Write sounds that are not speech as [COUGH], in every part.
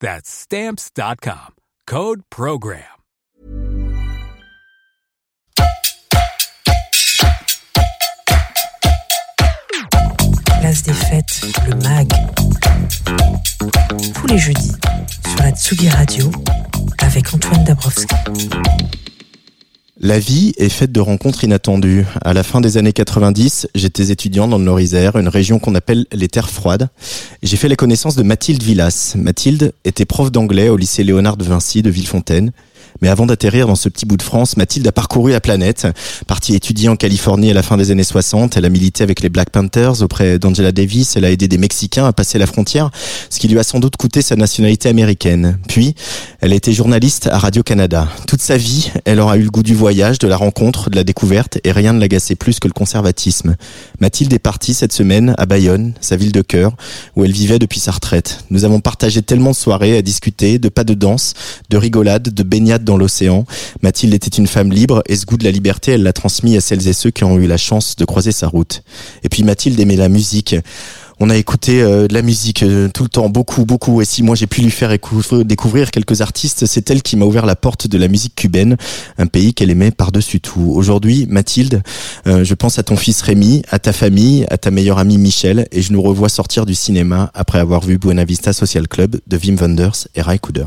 That's Stamps.com. Code Program. Place des fêtes, le MAG. Tous les jeudis, sur la Tsugi Radio, avec Antoine Dabrowski. La vie est faite de rencontres inattendues. À la fin des années 90, j'étais étudiant dans le Nord-Isère, une région qu'on appelle les terres froides. J'ai fait la connaissance de Mathilde Villas. Mathilde était prof d'anglais au lycée Léonard de Vinci de Villefontaine. Mais avant d'atterrir dans ce petit bout de France, Mathilde a parcouru la planète. Partie étudier en Californie à la fin des années 60, elle a milité avec les Black Panthers auprès d'Angela Davis. Elle a aidé des Mexicains à passer la frontière, ce qui lui a sans doute coûté sa nationalité américaine. Puis, elle a été journaliste à Radio-Canada. Toute sa vie, elle aura eu le goût du voyage, de la rencontre, de la découverte, et rien ne l'agaçait plus que le conservatisme. Mathilde est partie cette semaine à Bayonne, sa ville de cœur, où elle vivait depuis sa retraite. Nous avons partagé tellement de soirées à discuter, de pas de danse, de rigolade, de baignade dans l'océan. Mathilde était une femme libre et ce goût de la liberté, elle l'a transmis à celles et ceux qui ont eu la chance de croiser sa route. Et puis Mathilde aimait la musique. On a écouté euh, de la musique euh, tout le temps, beaucoup, beaucoup. Et si moi j'ai pu lui faire découvrir quelques artistes, c'est elle qui m'a ouvert la porte de la musique cubaine, un pays qu'elle aimait par-dessus tout. Aujourd'hui, Mathilde, euh, je pense à ton fils Rémi, à ta famille, à ta meilleure amie Michel, et je nous revois sortir du cinéma après avoir vu Buena Vista Social Club de Wim Wenders et Ray Cooder.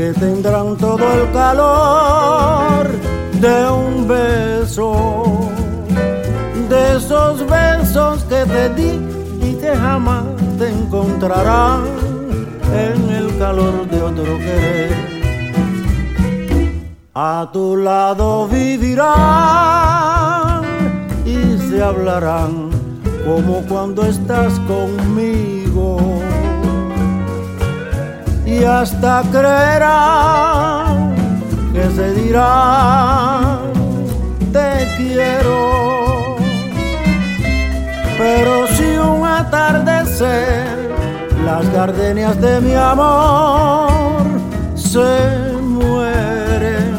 que tendrán todo el calor de un beso, de esos besos que te di y que jamás te encontrarán en el calor de otro querer. A tu lado vivirán y se hablarán como cuando estás conmigo y hasta creerán que se dirá te quiero. Pero si un atardecer las gardenias de mi amor se mueren,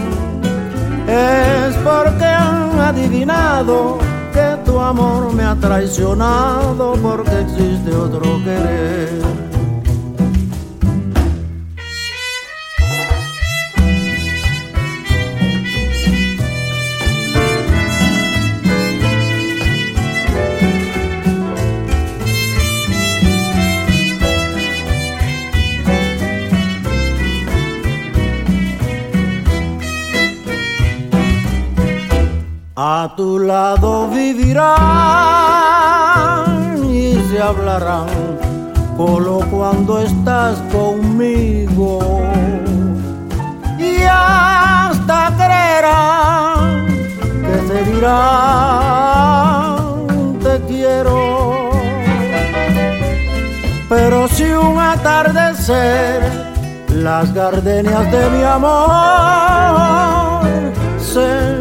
es porque han adivinado que tu amor me ha traicionado porque existe otro querer. A tu lado vivirán y se hablarán, solo cuando estás conmigo. Y hasta creerán que se dirán te quiero. Pero si un atardecer las gardenias de mi amor se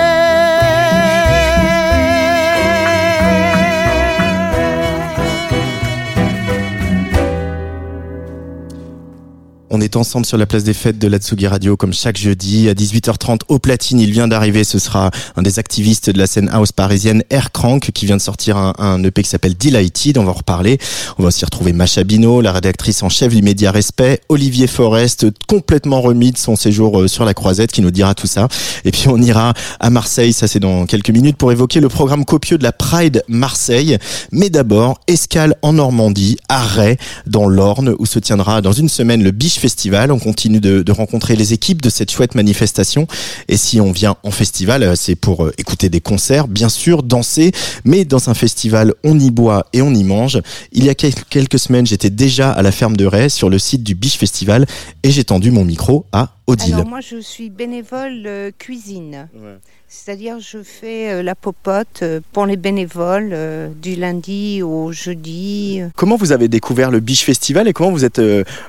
On est ensemble sur la place des fêtes de l'Atsugi Radio comme chaque jeudi à 18h30 au platine. Il vient d'arriver, ce sera un des activistes de la scène house parisienne, Air Crank, qui vient de sortir un, un EP qui s'appelle Delighted. On va en reparler. On va aussi retrouver Macha Bino, la rédactrice en chef du média Respect, Olivier Forest, complètement remis de son séjour euh, sur la Croisette, qui nous dira tout ça. Et puis on ira à Marseille, ça c'est dans quelques minutes, pour évoquer le programme copieux de la Pride Marseille. Mais d'abord, escale en Normandie, à Ray, dans l'Orne, où se tiendra dans une semaine le Biche Festival. On continue de, de, rencontrer les équipes de cette chouette manifestation. Et si on vient en festival, euh, c'est pour euh, écouter des concerts, bien sûr, danser. Mais dans un festival, on y boit et on y mange. Il y a quelques semaines, j'étais déjà à la ferme de Ray, sur le site du Biche Festival, et j'ai tendu mon micro à Odile. Alors moi, je suis bénévole euh, cuisine. Ouais. C'est-à-dire, je fais euh, la popote euh, pour les bénévoles du lundi au jeudi. Comment vous avez découvert le Biche Festival et comment vous êtes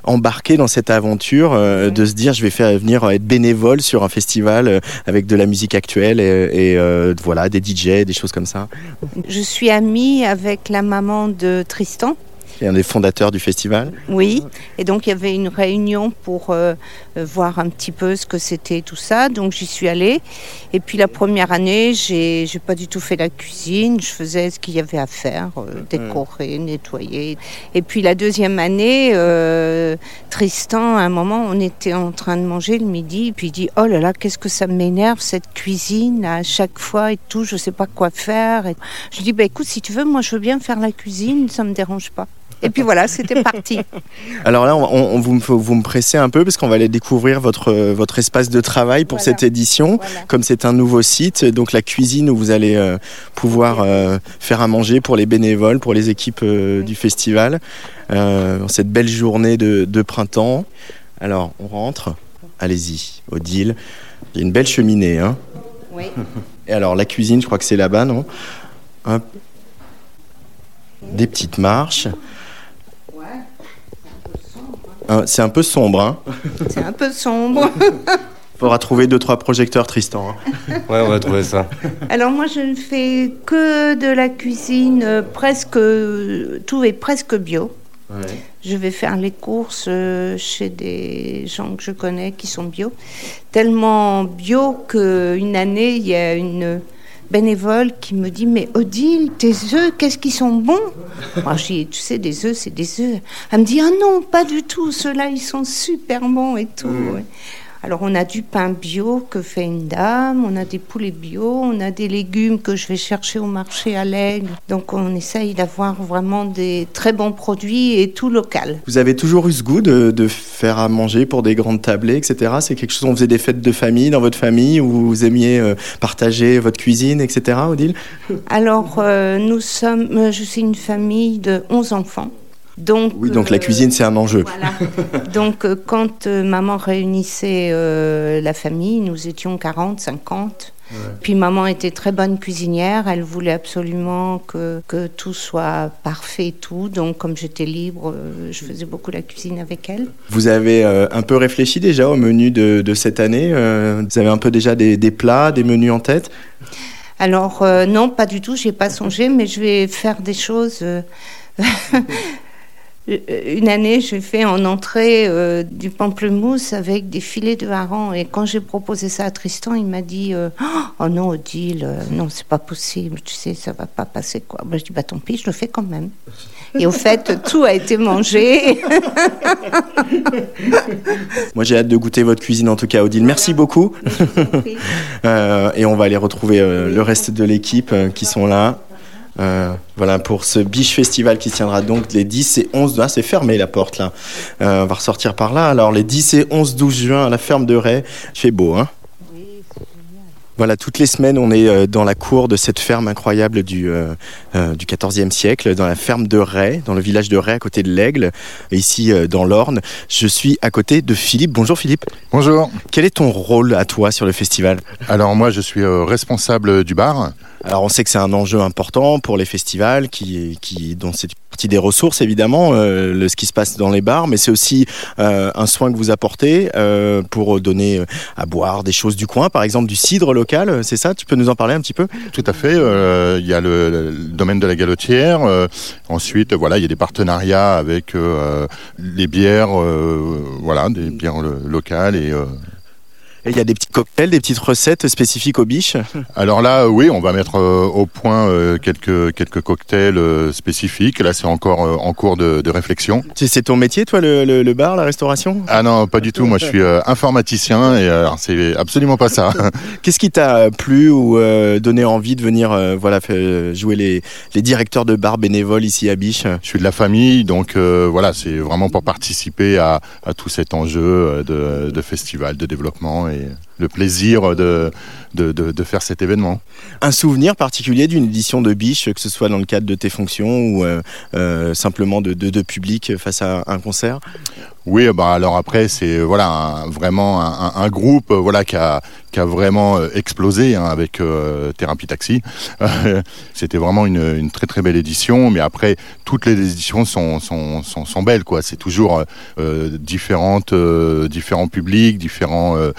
embarqué dans cette aventure de se dire je vais faire venir être bénévole sur un festival avec de la musique actuelle et, et voilà des DJ, des choses comme ça? Je suis amie avec la maman de Tristan un des fondateurs du festival. Oui, et donc il y avait une réunion pour euh, voir un petit peu ce que c'était tout ça. Donc j'y suis allée. Et puis la première année, j'ai pas du tout fait la cuisine. Je faisais ce qu'il y avait à faire, euh, décorer, mmh. nettoyer. Et puis la deuxième année, euh, Tristan, à un moment, on était en train de manger le midi. Et puis il dit Oh là là, qu'est-ce que ça m'énerve cette cuisine à chaque fois et tout. Je sais pas quoi faire. Et je dis bah, écoute, si tu veux, moi je veux bien faire la cuisine, ça me dérange pas. Et puis voilà, c'était parti. [LAUGHS] Alors là, on, on, vous, vous, me pressez un peu parce qu'on va aller découvrir votre, votre espace de travail pour voilà. cette édition. Voilà. Comme c'est un nouveau site, donc la cuisine où vous allez euh, pouvoir euh, faire à manger pour les bénévoles, pour les équipes euh, du festival. cette belle journée de, de, printemps. Alors, on rentre. Allez-y, Odile. Il y a une belle cheminée. Hein oui. [LAUGHS] Et alors, la cuisine, je crois que c'est là-bas, non? Hop. Des petites marches. C'est un peu sombre. Hein C'est un peu sombre. [LAUGHS] faudra trouver deux trois projecteurs Tristan. Hein. ouais, on va trouver ça. Alors moi je ne fais que de la cuisine euh, presque tout est presque bio. Ouais. Je vais faire les courses euh, chez des gens que je connais qui sont bio, tellement bio qu'une année il y a une bénévole qui me dit mais Odile tes œufs qu'est-ce qu'ils sont bons? Moi je dis tu sais des œufs c'est des œufs elle me dit ah non pas du tout ceux-là ils sont super bons et tout mmh. ouais. Alors on a du pain bio que fait une dame on a des poulets bio on a des légumes que je vais chercher au marché à l'aigle. Donc on essaye d'avoir vraiment des très bons produits et tout local. Vous avez toujours eu ce goût de, de faire à manger pour des grandes tablées etc c'est quelque chose on faisait des fêtes de famille dans votre famille où vous aimiez euh, partager votre cuisine etc Odile? Alors euh, nous sommes je suis une famille de 11 enfants donc, oui, donc euh, la cuisine, c'est un enjeu. Voilà. [LAUGHS] donc, euh, quand euh, maman réunissait euh, la famille, nous étions 40, 50. Ouais. Puis maman était très bonne cuisinière, elle voulait absolument que, que tout soit parfait et tout. Donc comme j'étais libre, euh, je faisais beaucoup la cuisine avec elle. Vous avez euh, un peu réfléchi déjà au menu de, de cette année euh, Vous avez un peu déjà des, des, plats, des menus en tête? Alors non, pas du tout, j'ai pas songé, mais je vais faire des choses... [LAUGHS] Une année, j'ai fait en entrée euh, du pamplemousse avec des filets de hareng. Et quand j'ai proposé ça à Tristan, il m'a dit euh, Oh non, Odile, euh, non, c'est pas possible, tu sais, ça va pas passer quoi. Ben, je dis Bah tant pis, je le fais quand même. Et au fait, [LAUGHS] tout a été mangé. [LAUGHS] Moi, j'ai hâte de goûter votre cuisine en tout cas, Odile. Merci beaucoup. [LAUGHS] Euh, et on va aller retrouver euh, le reste de l'équipe qui sont là. Euh, voilà pour ce Biche Festival qui tiendra donc les 10 et 11 ah, c'est fermé la porte là euh, on va ressortir par là alors les 10 et 11 12 juin à la ferme de Ray il fait beau hein Voilà, toutes les semaines, on est euh, dans la cour de cette ferme incroyable du, euh, euh, du 14e siècle, dans la ferme de Ray, dans le village de Ray, à côté de l'Aigle, ici euh, dans l'Orne. Je suis à côté de Philippe. Bonjour Philippe. Bonjour. Quel est ton rôle à toi sur le festival? Alors moi je suis euh, responsable du bar. Alors on sait que c'est un enjeu important pour les festivals, qui, dont c'est partie des ressources évidemment, euh, ce qui se passe dans les bars, mais c'est aussi euh, un soin que vous apportez euh, pour donner à boire des choses du coin, par exemple du cidre local, c'est ça? Tu peux nous en parler un petit peu? Tout à fait. Il y a le, domaine de la galotière. ensuite, voilà, il y a des partenariats avec les bières, voilà, des bières lo- locales et Et il y a des petits cocktails, des petites recettes spécifiques aux biches. Alors là, euh, oui, on va mettre euh, au point euh, quelques quelques cocktails euh, spécifiques. Là, c'est encore en cours de, de réflexion. C'est ton métier, toi, le, le- le bar, la restauration? Ah non, pas du tout. Moi, je suis informaticien et c'est absolument pas ça. [LAUGHS] Qu'est-ce qui t'a plu ou donné envie de venir voilà, jouer les, les directeurs de bar bénévoles ici à Biche? Je suis de la famille, donc voilà, c'est vraiment pour participer à, à tout cet enjeu de, de festival, de développement et yeah. Le plaisir de, de, de, de faire cet événement. Un souvenir particulier d'une édition de Biche, que ce soit dans le cadre de tes fonctions ou euh, euh, simplement de, de, de public face à un concert? Oui, bah alors après c'est voilà un- vraiment un, groupe euh, voilà qui a qui a vraiment explosé hein, avec euh, Thérapie Taxi. [LAUGHS] C'était vraiment une, une très très belle édition, mais après toutes les éditions sont sont, sont, sont belles quoi. C'est toujours différentes différents publics, différents euh,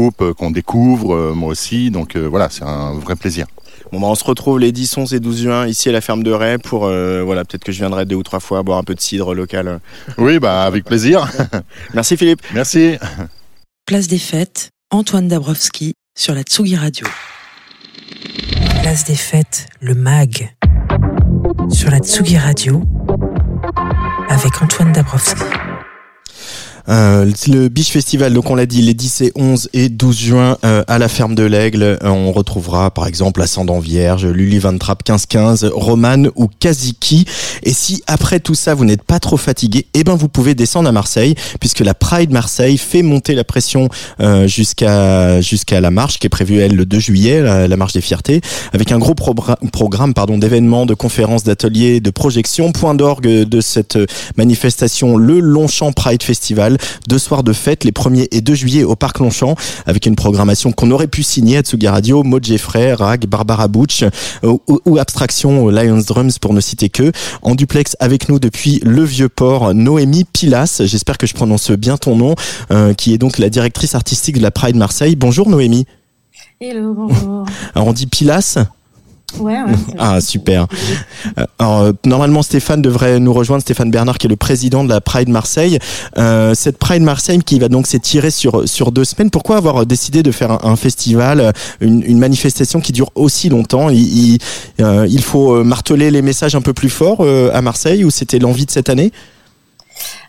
groupes euh, qu'on découvre, euh, moi aussi. Donc euh, voilà, c'est un vrai plaisir. Bon, bah, on se retrouve les 10, 11 et 12 juin ici à la ferme de Ray pour, euh, voilà, peut-être que je viendrai deux ou trois fois boire un peu de cidre local. [LAUGHS] Oui, bah avec plaisir. [LAUGHS] Merci Philippe. Merci. Place des fêtes, Antoine Dabrowski sur la Tsugi Radio. Place des fêtes, le MAG sur la Tsugi Radio avec Antoine Dabrowski. Euh, le Biche Festival, donc on l'a dit, les 10 et 11 et 12 juin euh, à la ferme de l'Aigle. Euh, on retrouvera par exemple Ascendant Vierge, Lully Van Trapp 1515, Romane ou Kaziki. Et si après tout ça vous n'êtes pas trop fatigué, eh ben vous pouvez descendre à Marseille puisque la Pride Marseille fait monter la pression jusqu'à jusqu'à la marche qui est prévue elle le 2 juillet, la, marche des fiertés, avec un gros programme pardon d'événements, de conférences, d'ateliers, de projections. Point d'orgue de cette manifestation, le Longchamp Pride Festival. Deux soirs de fête, les 1er et 2 juillet au Parc Longchamp, avec une programmation qu'on aurait pu signer à Tsugi Radio, Maud Jeffrey, Rag, Barbara Butch, euh, ou, ou Abstraction, euh, Lions Drums pour ne citer que. En duplex avec nous depuis le Vieux-Port, Noémie Pilas, j'espère que je prononce bien ton nom, euh, qui est donc la directrice artistique de la Pride Marseille. Bonjour Noémie. Hello, bonjour. Alors on dit Pilas Ouais, ouais. c'est Ah super. Euh, Alors euh, normalement Stéphane devrait nous rejoindre, Stéphane Bernard qui est le président de la Pride Marseille. Euh, cette Pride Marseille qui va donc s'étirer sur sur deux semaines. Pourquoi avoir décidé de faire un, un festival, euh, une, une manifestation qui dure aussi longtemps? Il, il, euh, il faut marteler les messages un peu plus fort euh, à Marseille ou c'était l'envie de cette année?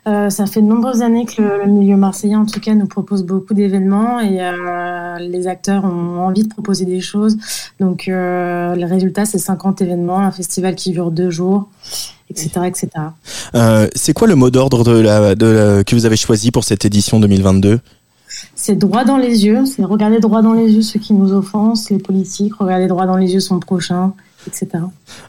Euh, ça fait de nombreuses années que le, le milieu marseillais, en tout cas, nous propose beaucoup d'événements et euh, les acteurs ont envie de proposer des choses. Donc, euh, le résultat, c'est 50 événements, un festival qui dure deux jours, etc., etc. C'est quoi le mot d'ordre de la, de la- que vous avez choisi pour cette édition 2022 C'est droit dans les yeux, c'est regarder droit dans les yeux ceux qui nous offensent, les politiques, regarder droit dans les yeux son prochain, etc.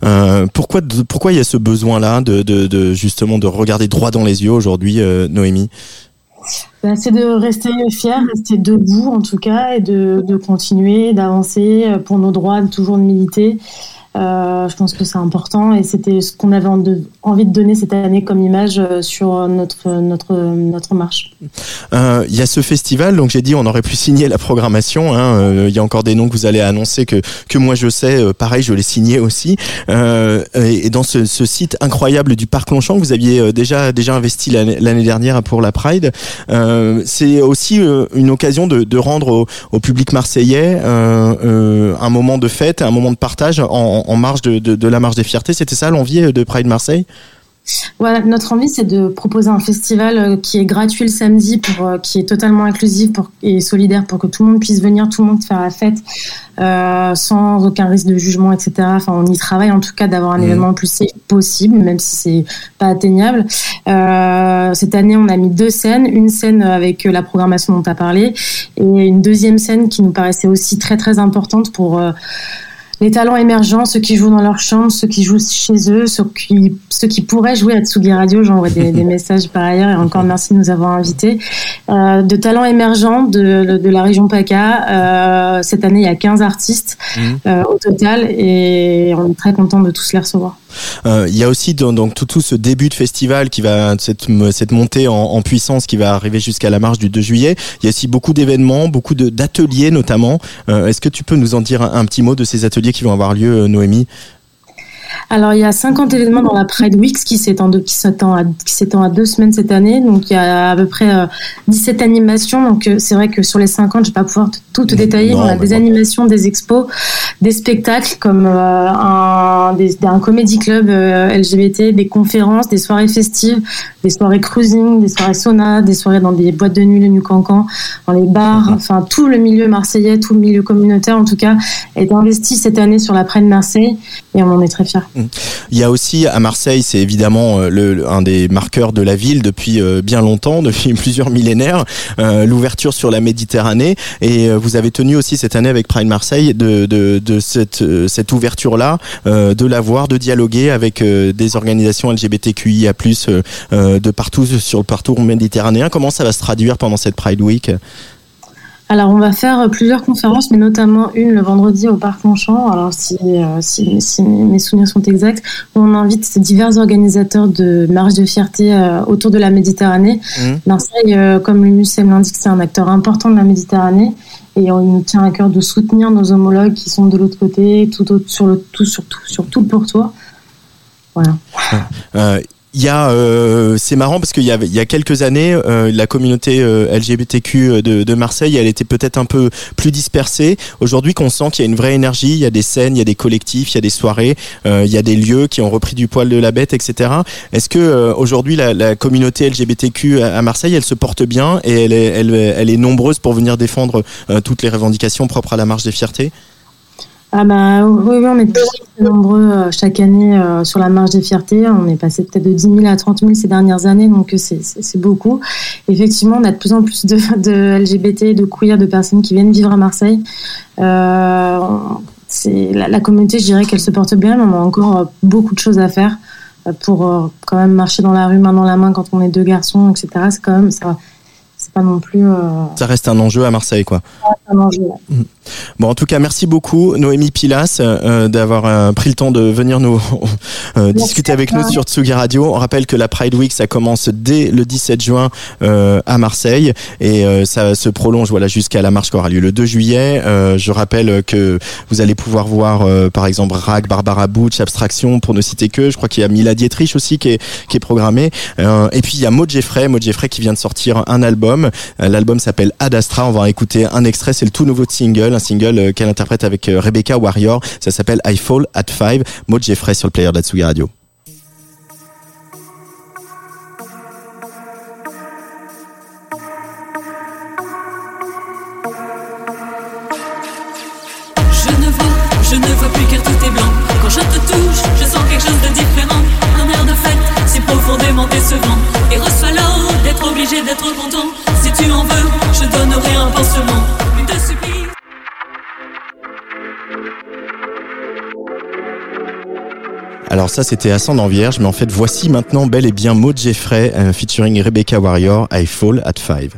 Euh, pourquoi, de- pourquoi il y a ce besoin-là de, de, de justement de regarder droit dans les yeux aujourd'hui, euh, Noémie? Ben, c'est de rester fier, rester debout en tout cas, et de, de continuer, d'avancer euh, pour nos droits, de toujours de militer. Euh, je pense que c'est important et c'était ce qu'on avait envie de donner cette année comme image euh, sur notre, notre, notre marche. Euh, Il y a ce festival, donc j'ai dit on aurait pu signer la programmation. hein, Il y a encore des noms que vous allez annoncer que que moi je sais. pareil, je l'ai signé aussi. Et, dans ce, site incroyable du parc Longchamp, que vous aviez déjà déjà investi l'année dernière pour la Pride. C'est aussi une occasion de, rendre au, public marseillais un moment de fête, un moment de partage en marge de, de, de la marche des fiertés. C'était ça l'envie euh, de Pride Marseille? Voilà, notre envie, c'est de proposer un festival euh, qui est gratuit le samedi, pour, euh, qui est totalement inclusif pour, et solidaire pour que tout le monde puisse venir, tout le monde faire la fête euh, sans aucun risque de jugement, etc. Enfin, on y travaille en tout cas d'avoir un mmh. événement le plus safe possible, même si c'est pas atteignable. Euh, cette année, on a mis deux scènes, une scène avec la programmation dont tu as parlé et une deuxième scène qui nous paraissait aussi très très importante pour euh, les talents émergents, ceux qui jouent dans leur chambre, ceux qui jouent chez eux, ceux qui, ceux qui pourraient jouer à Tsugi Radio. J'envoie des, [LAUGHS] des, messages par ailleurs et encore merci de nous avoir invités. Euh, de talents émergents de, de, la région PACA. Euh, cette année, il y a 15 artistes mmh. euh, au total et on est très content de tous les recevoir. Il y a aussi donc tout, tout, ce début de festival qui va cette, cette montée en, en puissance qui va arriver jusqu'à la marche du 2 juillet. Il y a aussi beaucoup d'événements, beaucoup d'ateliers notamment. Est-ce que tu peux nous en dire un, un, petit mot de ces ateliers qui vont avoir lieu, Noémie alors, il y a 50 événements dans la Pride Week qui s'étend à, à deux semaines cette année. Donc, il y a à peu près 17 euh, animations. Donc, euh, c'est vrai que sur les 50, je vais pas pouvoir tout te détailler. on a des animations, des expos, des spectacles comme euh, un, des, un comédie club LGBT, des conférences, des soirées festives, des soirées cruising, des soirées sauna, des soirées dans des boîtes de nuit, le nu cancan, dans les bars. Enfin, tout le milieu marseillais, tout le milieu communautaire, en tout cas, est investi cette année sur la Pride Marseille. Et on en est très fiers. Il y a aussi à Marseille, c'est évidemment euh, le, un des marqueurs de la ville depuis euh, bien longtemps, [LAUGHS] depuis plusieurs millénaires, euh, l'ouverture sur la Méditerranée. Et vous avez tenu aussi cette année avec Pride Marseille de, de, de cette, cette ouverture-là, de la voir, de dialoguer avec des organisations LGBTQIA+, de partout sur le parcours méditerranéen. Comment ça va se traduire pendant cette Pride Week? Alors, on va faire plusieurs conférences, mais notamment une le vendredi au Parc Longchamp. Alors, si, euh, si, si, mes souvenirs sont exacts, on invite divers organisateurs de marches de fierté euh, autour de la Méditerranée. Mmh. Marseille, euh, comme le MUSEM l'indique, c'est un acteur important de la Méditerranée. Et on nous tient à cœur de soutenir nos homologues qui sont de l'autre côté, tout, sur, le, tout, sur, tout, sur tout le pourtour. Voilà. [LAUGHS] Il y a, euh, c'est marrant parce qu'il y a, il y a quelques années, euh, la communauté euh, LGBTQ de, de, Marseille, elle était peut-être un peu plus dispersée. Aujourd'hui, qu'on sent qu'il y a une vraie énergie, il y a des scènes, il y a des collectifs, il y a des soirées, il y a des lieux qui ont repris du poil de la bête, etc. Est-ce que aujourd'hui la, la, communauté LGBTQ à, Marseille, elle se porte bien et elle est, elle, elle est nombreuse pour venir défendre toutes les revendications propres à la marche des fiertés? Ah bah oui, oui on est plus nombreux euh, chaque année euh, sur la marge des fiertés. On est passé peut-être de 10 000 à 30 000 ces dernières années, donc euh, c'est beaucoup. Effectivement, on a de plus en plus de, [LAUGHS] LGBT, de queer, de personnes qui viennent vivre à Marseille. Euh, la, la, communauté, je dirais qu'elle se porte bien, mais on a encore beaucoup de choses à faire pour quand même marcher dans la rue main dans la main quand on est deux garçons, etc. C'est quand même ça pas non plus. Euh... Ça reste un enjeu à Marseille, quoi. Un enjeu. Mmh. Bon, en tout cas, merci beaucoup, Noémie Pilas, euh, d'avoir euh, pris le temps de venir nous [LAUGHS] discuter avec nous sur Tsugi Radio. On rappelle que la Pride Week, ça commence dès le 17 juin à Marseille et ça se prolonge voilà jusqu'à la marche qui aura lieu le 2 juillet. je rappelle que vous allez pouvoir voir, par exemple, Rag, Barbara Butch, Abstraction, pour ne citer que. Je crois qu'il y a Mila Dietrich aussi qui est, qui est programmé. et puis il y a Maud Jeffrey, Maud Jeffrey qui vient de sortir un album. L'album s'appelle Adastra. On va écouter un extrait. C'est le tout nouveau single un single euh, qu'elle interprète avec euh, Rebecca Warrior. Ça s'appelle I Fall at Five. Maud Jeffrey sur le player d'Atsugi Radio. Je ne vois, je ne vois plus car tout est blanc. Quand je te touche, je sens quelque chose de différent. Un air de fête, c'est profondément décevant. Et reçois l'eau d'être obligé d'être content. Alors ça c'était Ascendant Vierge, mais en fait voici maintenant bel et bien Maud Jeffrey euh, featuring Rebecca Warrior, I Fall at Five.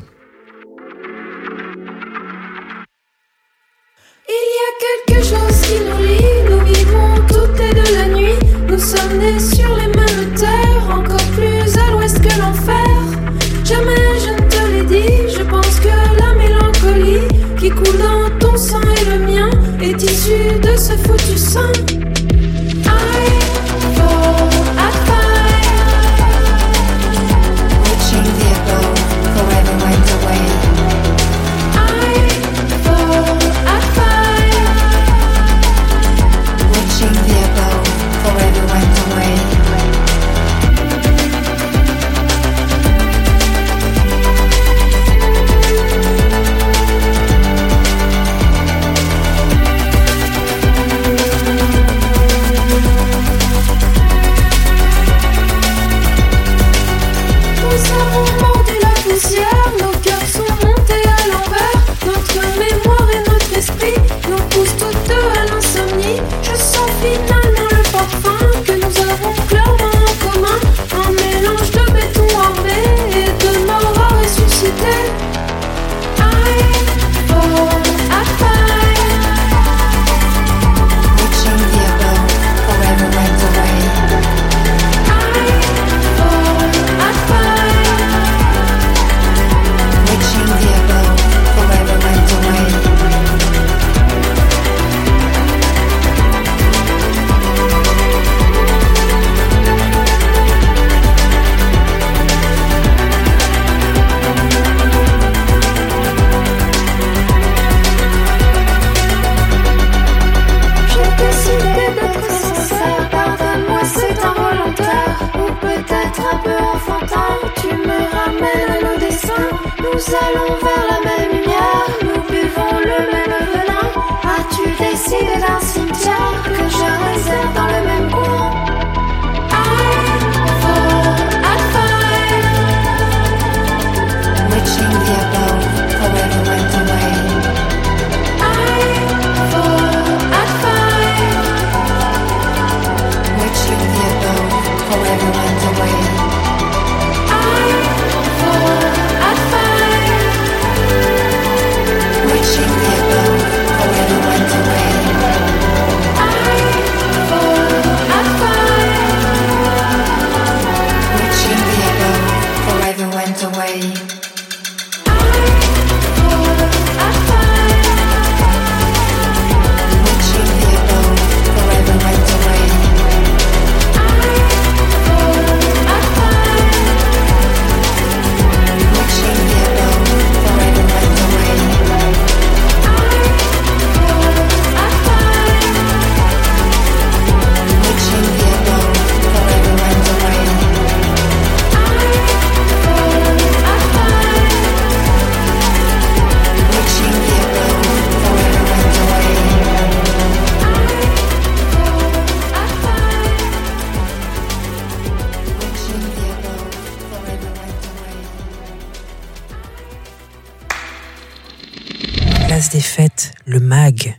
Place des fêtes, le MAG,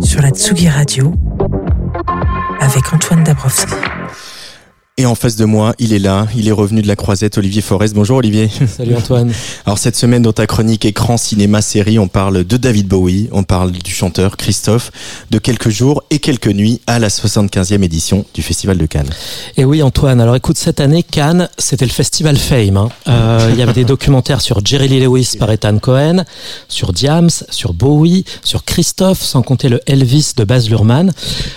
sur la Tsugi Radio, avec Antoine Dabrowski. Et en face de moi, il est là, il est revenu de la croisette, Olivier Forest. Bonjour Olivier. [LAUGHS] Salut Antoine. Alors cette semaine dans ta chronique écran, cinéma, série, on parle de David Bowie, on parle du chanteur Christophe, de quelques jours et quelques nuits à la 75e édition du Festival de Cannes. Et oui Antoine, alors écoute, cette année, Cannes, c'était le Festival Fame. hein. Euh, Il y avait des [LAUGHS] documentaires sur Jerry Lee Lewis par Ethan Cohen, sur Diams, sur Bowie, sur Christophe, sans compter le Elvis de Baz Luhrmann.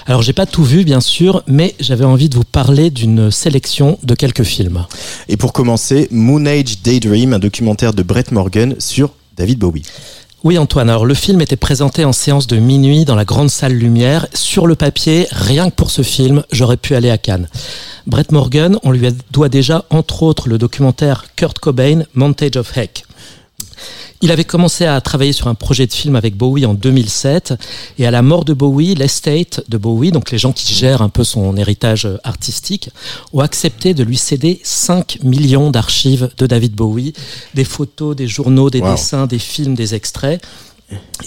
Alors j'ai pas tout vu bien sûr, mais j'avais envie de vous parler d'une sélection de quelques films. Et pour commencer, Moon Age Daydream, un documentaire de Brett Morgan sur David Bowie. Oui Antoine, alors le film était présenté en séance de minuit dans la grande salle lumière. Sur le papier, rien que pour ce film, j'aurais pu aller à Cannes. Brett Morgan, on lui doit déjà entre autres le documentaire Kurt Cobain, Montage of Heck. Il avait commencé à travailler sur un projet de film avec Bowie en 2007 et à la mort de Bowie, l'estate de Bowie, donc les gens qui gèrent un peu son héritage artistique, ont accepté de lui céder 5 millions d'archives de David Bowie, des photos, des journaux, des Wow. dessins, des films, des extraits.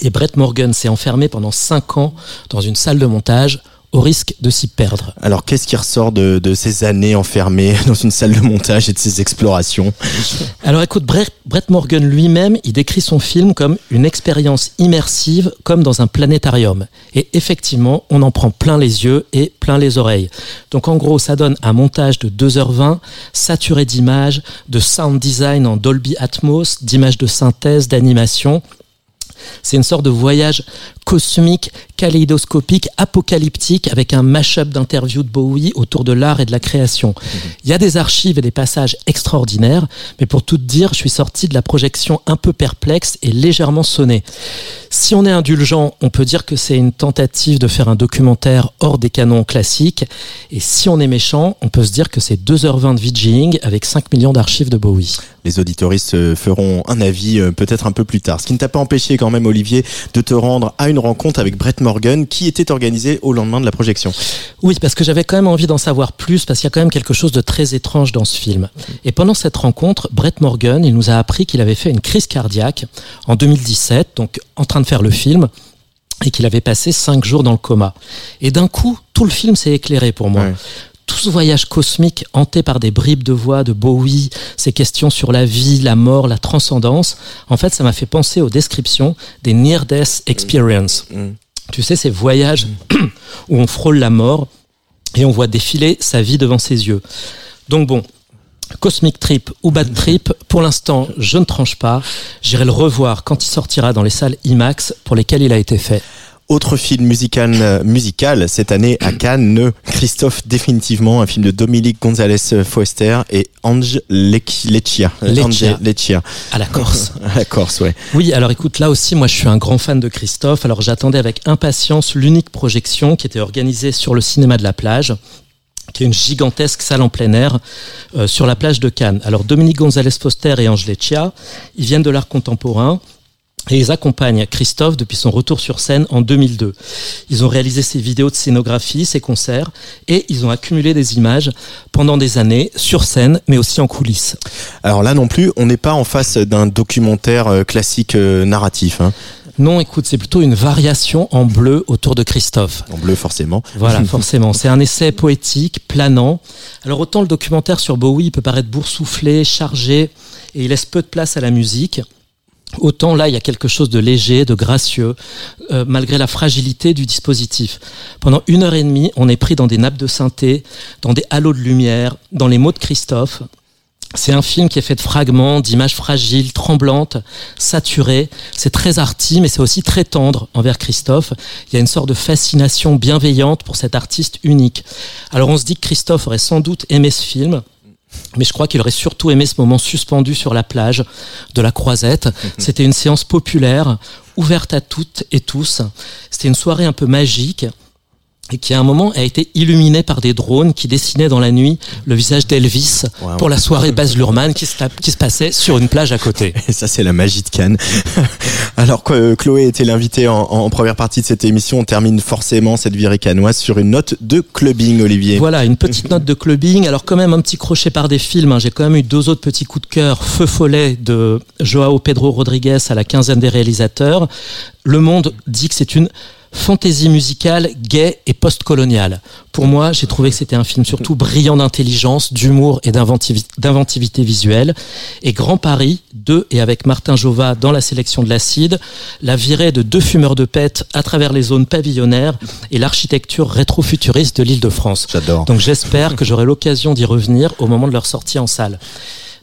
Et Brett Morgan s'est enfermé pendant 5 ans dans une salle de montage au risque de s'y perdre. Alors qu'est-ce qui ressort de, de ces années enfermées [LAUGHS] dans une salle de montage et de ces explorations [LAUGHS] Alors écoute, Brett, Brett Morgan lui-même, il décrit son film comme une expérience immersive, comme dans un planétarium. Et effectivement, on en prend plein les yeux et plein les oreilles. Donc en gros, ça donne un montage de 2h20, saturé d'images, de sound design en Dolby Atmos, d'images de synthèse, d'animation. C'est une sorte de voyage cosmique, kaléidoscopique, apocalyptique, avec un mash-up d'interviews de Bowie autour de l'art et de la création. Il y a des archives et des passages extraordinaires, mais pour tout dire, je suis sorti de la projection un peu perplexe et légèrement sonné. Si on est indulgent, on peut dire que c'est une tentative de faire un documentaire hors des canons classiques, et si on est méchant, on peut se dire que c'est 2h20 de VJing avec 5 millions d'archives de Bowie. Les auditoristes euh, feront un avis euh, peut-être un peu plus tard. Ce qui ne t'a pas empêché quand même, Olivier, de te rendre à une rencontre avec Brett Morgan qui était organisée au lendemain de la projection. Oui, parce que j'avais quand même envie d'en savoir plus, parce qu'il y a quand même quelque chose de très étrange dans ce film. Et pendant cette rencontre, Brett Morgan, il nous a appris qu'il avait fait une crise cardiaque en 2017, donc en train de faire le film, et qu'il avait passé cinq jours dans le coma. Et d'un coup, tout le film s'est éclairé pour moi. Ouais. Tout ce voyage cosmique hanté par des bribes de voix de Bowie, ces questions sur la vie, la mort, la transcendance, en fait, ça m'a fait penser aux descriptions des Near-Death Experience. Mm. Tu sais, ces voyages [CLEARS THROAT] où on frôle la mort et on voit défiler sa vie devant ses yeux. Donc bon, Cosmic Trip ou Bad Trip, pour l'instant, je ne tranche pas. J'irai le revoir quand il sortira dans les salles IMAX pour lesquelles il a été fait. Autre film musical, euh, musical cette année à Cannes, Christophe définitivement, un film de Dominique González Foester et Ange Lec- Leccia. Euh, Leccia. Leccia. À la Corse. [LAUGHS] À la Corse, ouais. Oui, alors écoute, là aussi, moi je suis un grand fan de Christophe. Alors j'attendais avec impatience l'unique projection qui était organisée sur le cinéma de la plage qui est une gigantesque salle en plein air euh, sur la plage de Cannes. Alors Dominique González Foster et Ange Leccia, ils viennent de l'art contemporain. Et ils accompagnent Christophe depuis son retour sur scène en 2002. Ils ont réalisé ses vidéos de scénographie, ses concerts, et ils ont accumulé des images pendant des années, sur scène, mais aussi en coulisses. Alors là non plus, on n'est pas en face d'un documentaire euh, classique euh, narratif, hein. Non, écoute, c'est plutôt une variation en bleu autour de Christophe. en bleu forcément. Voilà, [LAUGHS] forcément. C'est un essai poétique, planant. Alors autant le documentaire sur Bowie il peut paraître boursouflé, chargé, et il laisse peu de place à la musique. Autant là, il y a quelque chose de léger, de gracieux, euh, malgré la fragilité du dispositif. Pendant une heure et demie, on est pris dans des nappes de synthé, dans des halos de lumière, dans les mots de Christophe. C'est un film qui est fait de fragments, d'images fragiles, tremblantes, saturées. C'est très arty, mais c'est aussi très tendre envers Christophe. Il y a une sorte de fascination bienveillante pour cet artiste unique. Alors on se dit que Christophe aurait sans doute aimé ce film. Mais je crois qu'il aurait surtout aimé ce moment suspendu sur la plage de la Croisette. [LAUGHS] C'était une séance populaire, ouverte à toutes et tous. C'était une soirée un peu magique. Et qui à un moment a été illuminé par des drones qui dessinaient dans la nuit le visage d'Elvis Wow. pour la soirée Baz Luhrmann qui se, qui se passait sur une plage à côté. [LAUGHS] Et ça, c'est la magie de Cannes. [LAUGHS] Alors que Chloé était l'invitée en, en première partie de cette émission, on termine forcément cette virée canoise sur une note de clubbing, Olivier. Voilà, une petite note de clubbing. Alors quand même un petit crochet par des films. hein. J'ai quand même eu deux autres petits coups de cœur. Feu follet de Joao Pedro Rodriguez à la quinzaine des réalisateurs. Le Monde dit que c'est une fantaisie musicale gay et post-coloniale. Pour moi, j'ai trouvé que c'était un film surtout brillant d'intelligence, d'humour et d'inventivi- d'inventivité visuelle. Et Grand Paris, de et avec Martin Jova dans la sélection de l'acide, la virée de deux fumeurs de pète à travers les zones pavillonnaires et l'architecture rétro-futuriste de l'île de France. J'adore. Donc j'espère que j'aurai l'occasion d'y revenir au moment de leur sortie en salle.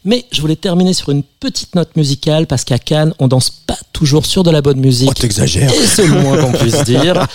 Mais je voulais terminer sur une petite note musicale parce qu'à Cannes, on danse pas toujours sur de la bonne musique. Oh, t'exagères. Et c'est le moins qu'on puisse [LAUGHS] dire.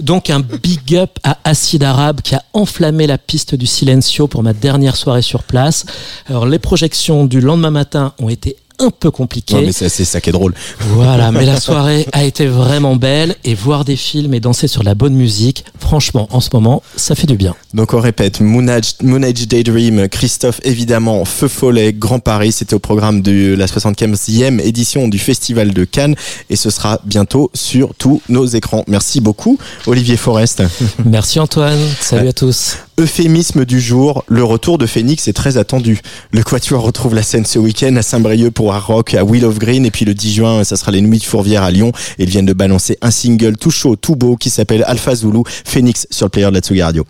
Donc un big up à Acide Arabe qui a enflammé la piste du Silencio pour ma dernière soirée sur place. Alors les projections du lendemain matin ont été un peu compliquées. Non, mais c'est ça qui est drôle. Voilà, mais la soirée a été vraiment belle et voir des films et danser sur la bonne musique, franchement, en ce moment, ça fait du bien. Donc on répète, Moonage, Moonage Daydream, Christophe évidemment, Feu Follet, Grand Paris, c'était au programme de la 75e édition du Festival de Cannes et ce sera bientôt sur tous nos écrans. Merci beaucoup Olivier Forest. Merci Antoine, salut à tous. Euphémisme du jour, le retour de Phoenix est très attendu. Le Quatuor retrouve la scène ce week-end à Saint-Brieuc pour Hard Rock, à Will of Green, et puis le 10 juin, ça sera les Nuits de Fourvière à Lyon. Ils viennent de balancer un single tout chaud, tout beau, qui s'appelle Alpha Zulu, Phoenix sur le player de la Tsugi Radio.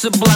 possible.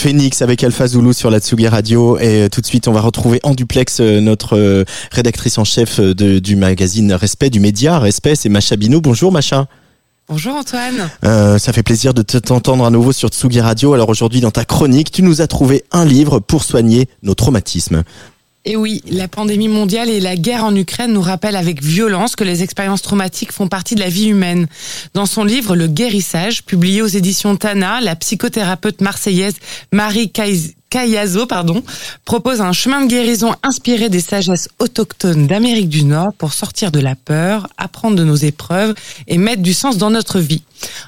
Phoenix avec Alpha Zulu sur la Tsugi Radio et euh, tout de suite on va retrouver en duplex euh, notre euh, rédactrice en chef de- du magazine Respect, du média Respect, c'est Macha Bino. Bonjour Macha. Bonjour Antoine. Euh, ça fait plaisir de te- t'entendre à nouveau sur Tsugi Radio. Alors aujourd'hui dans ta chronique, tu nous as trouvé un livre pour soigner nos traumatismes. Et oui, la pandémie mondiale et la guerre en Ukraine nous rappellent avec violence que les expériences traumatiques font partie de la vie humaine. Dans son livre Le guérissage, publié aux éditions Tana, la psychothérapeute marseillaise Marie propose un chemin de guérison inspiré des sagesses autochtones d'Amérique du Nord pour sortir de la peur, apprendre de nos épreuves et mettre du sens dans notre vie.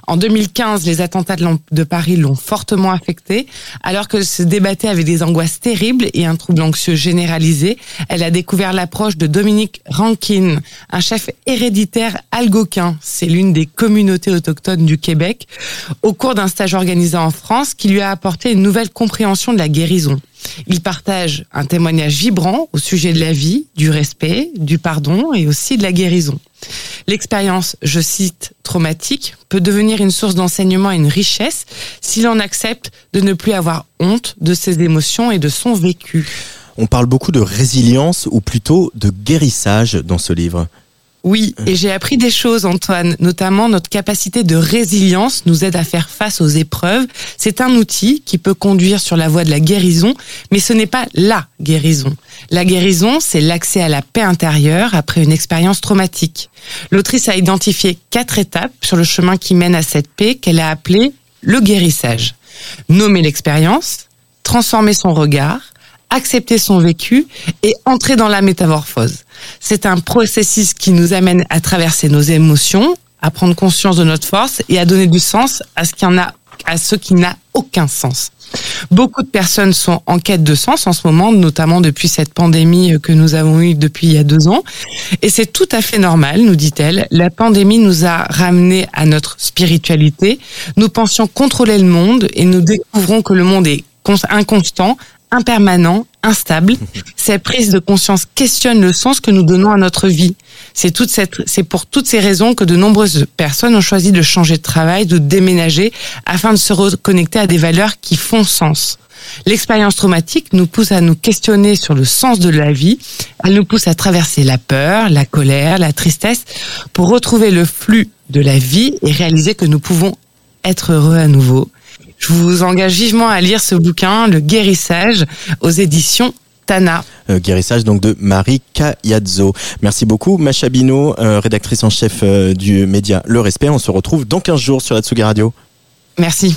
En 2015, les attentats de Paris l'ont fortement affectée. Alors que se débattait avec des angoisses terribles et un trouble anxieux généralisé, elle a découvert l'approche de Dominique Rankin, un chef héréditaire algonquin. C'est l'une des communautés autochtones du Québec, au cours d'un stage organisé en France qui lui a apporté une nouvelle compréhension de la guérison. Il partage un témoignage vibrant au sujet de la vie, du respect, du pardon et aussi de la guérison. L'expérience, je cite, traumatique peut devenir une source d'enseignement et une richesse si l'on accepte de ne plus avoir honte de ses émotions et de son vécu. On parle beaucoup de résilience ou plutôt de guérissage dans ce livre. Oui, et j'ai appris des choses, Antoine, notamment notre capacité de résilience nous aide à faire face aux épreuves. C'est un outil qui peut conduire sur la voie de la guérison, mais ce n'est pas la guérison. La guérison, c'est l'accès à la paix intérieure après une expérience traumatique. L'autrice a identifié quatre étapes sur le chemin qui mène à cette paix qu'elle a appelée le guérissage. Nommer l'expérience, transformer son regard, accepter son vécu et entrer dans la métamorphose. C'est un processus qui nous amène à traverser nos émotions, à prendre conscience de notre force et à donner du sens à ce qui en a, à ce qui n'a aucun sens. Beaucoup de personnes sont en quête de sens en ce moment, notamment depuis cette pandémie que nous avons eue depuis il y a deux ans. Et c'est tout à fait normal, nous dit-elle. La pandémie nous a ramené à notre spiritualité. Nous pensions contrôler le monde et nous découvrons que le monde est inconstant, impermanent, instable. [LAUGHS] Cette prise de conscience questionne le sens que nous donnons à notre vie. C'est toute cette, c'est pour toutes ces raisons que de nombreuses personnes ont choisi de changer de travail, de déménager, afin de se reconnecter à des valeurs qui font sens. L'expérience traumatique nous pousse à nous questionner sur le sens de la vie. Elle nous pousse à traverser la peur, la colère, la tristesse pour retrouver le flux de la vie et réaliser que nous pouvons être heureux à nouveau je vous engage vivement à lire ce bouquin, Le guérissage, aux éditions Tana. Euh, guérissage donc de Marie Kayazzo. Merci beaucoup, Macha Bino, euh, rédactrice en chef euh, du média Le Respect. On se retrouve dans 15 jours sur la Tsugi Radio. Merci.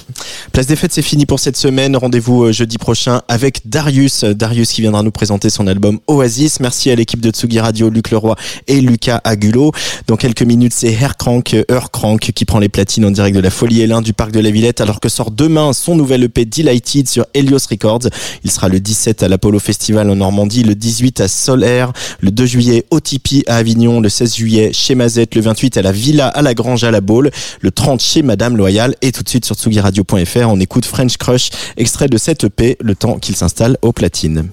Place des fêtes, c'est fini pour cette semaine. Rendez-vous euh, jeudi prochain avec Darius. Darius qui viendra nous présenter son album Oasis. Merci à l'équipe de Tsugi Radio, Luc Leroy et Lucas Agulo. Dans quelques minutes, c'est Hercrank, Heurcrank qui prend les platines en direct de la Folie Hélène du Parc de la Villette alors que sort demain son nouvel EP Delighted sur Helios Records. Il sera le 17 à l'Apollo Festival en Normandie, le 18 à Solaire, le 2 juillet au Tipi à Avignon, le 16 juillet chez Mazette, le 28 à la Villa à la Grange à la Baule, le 30 chez Madame Loyal et tout de suite sur tsugiradio.fr. On écoute French Crush, extrait de cette EP, le temps qu'il s'installe au platine.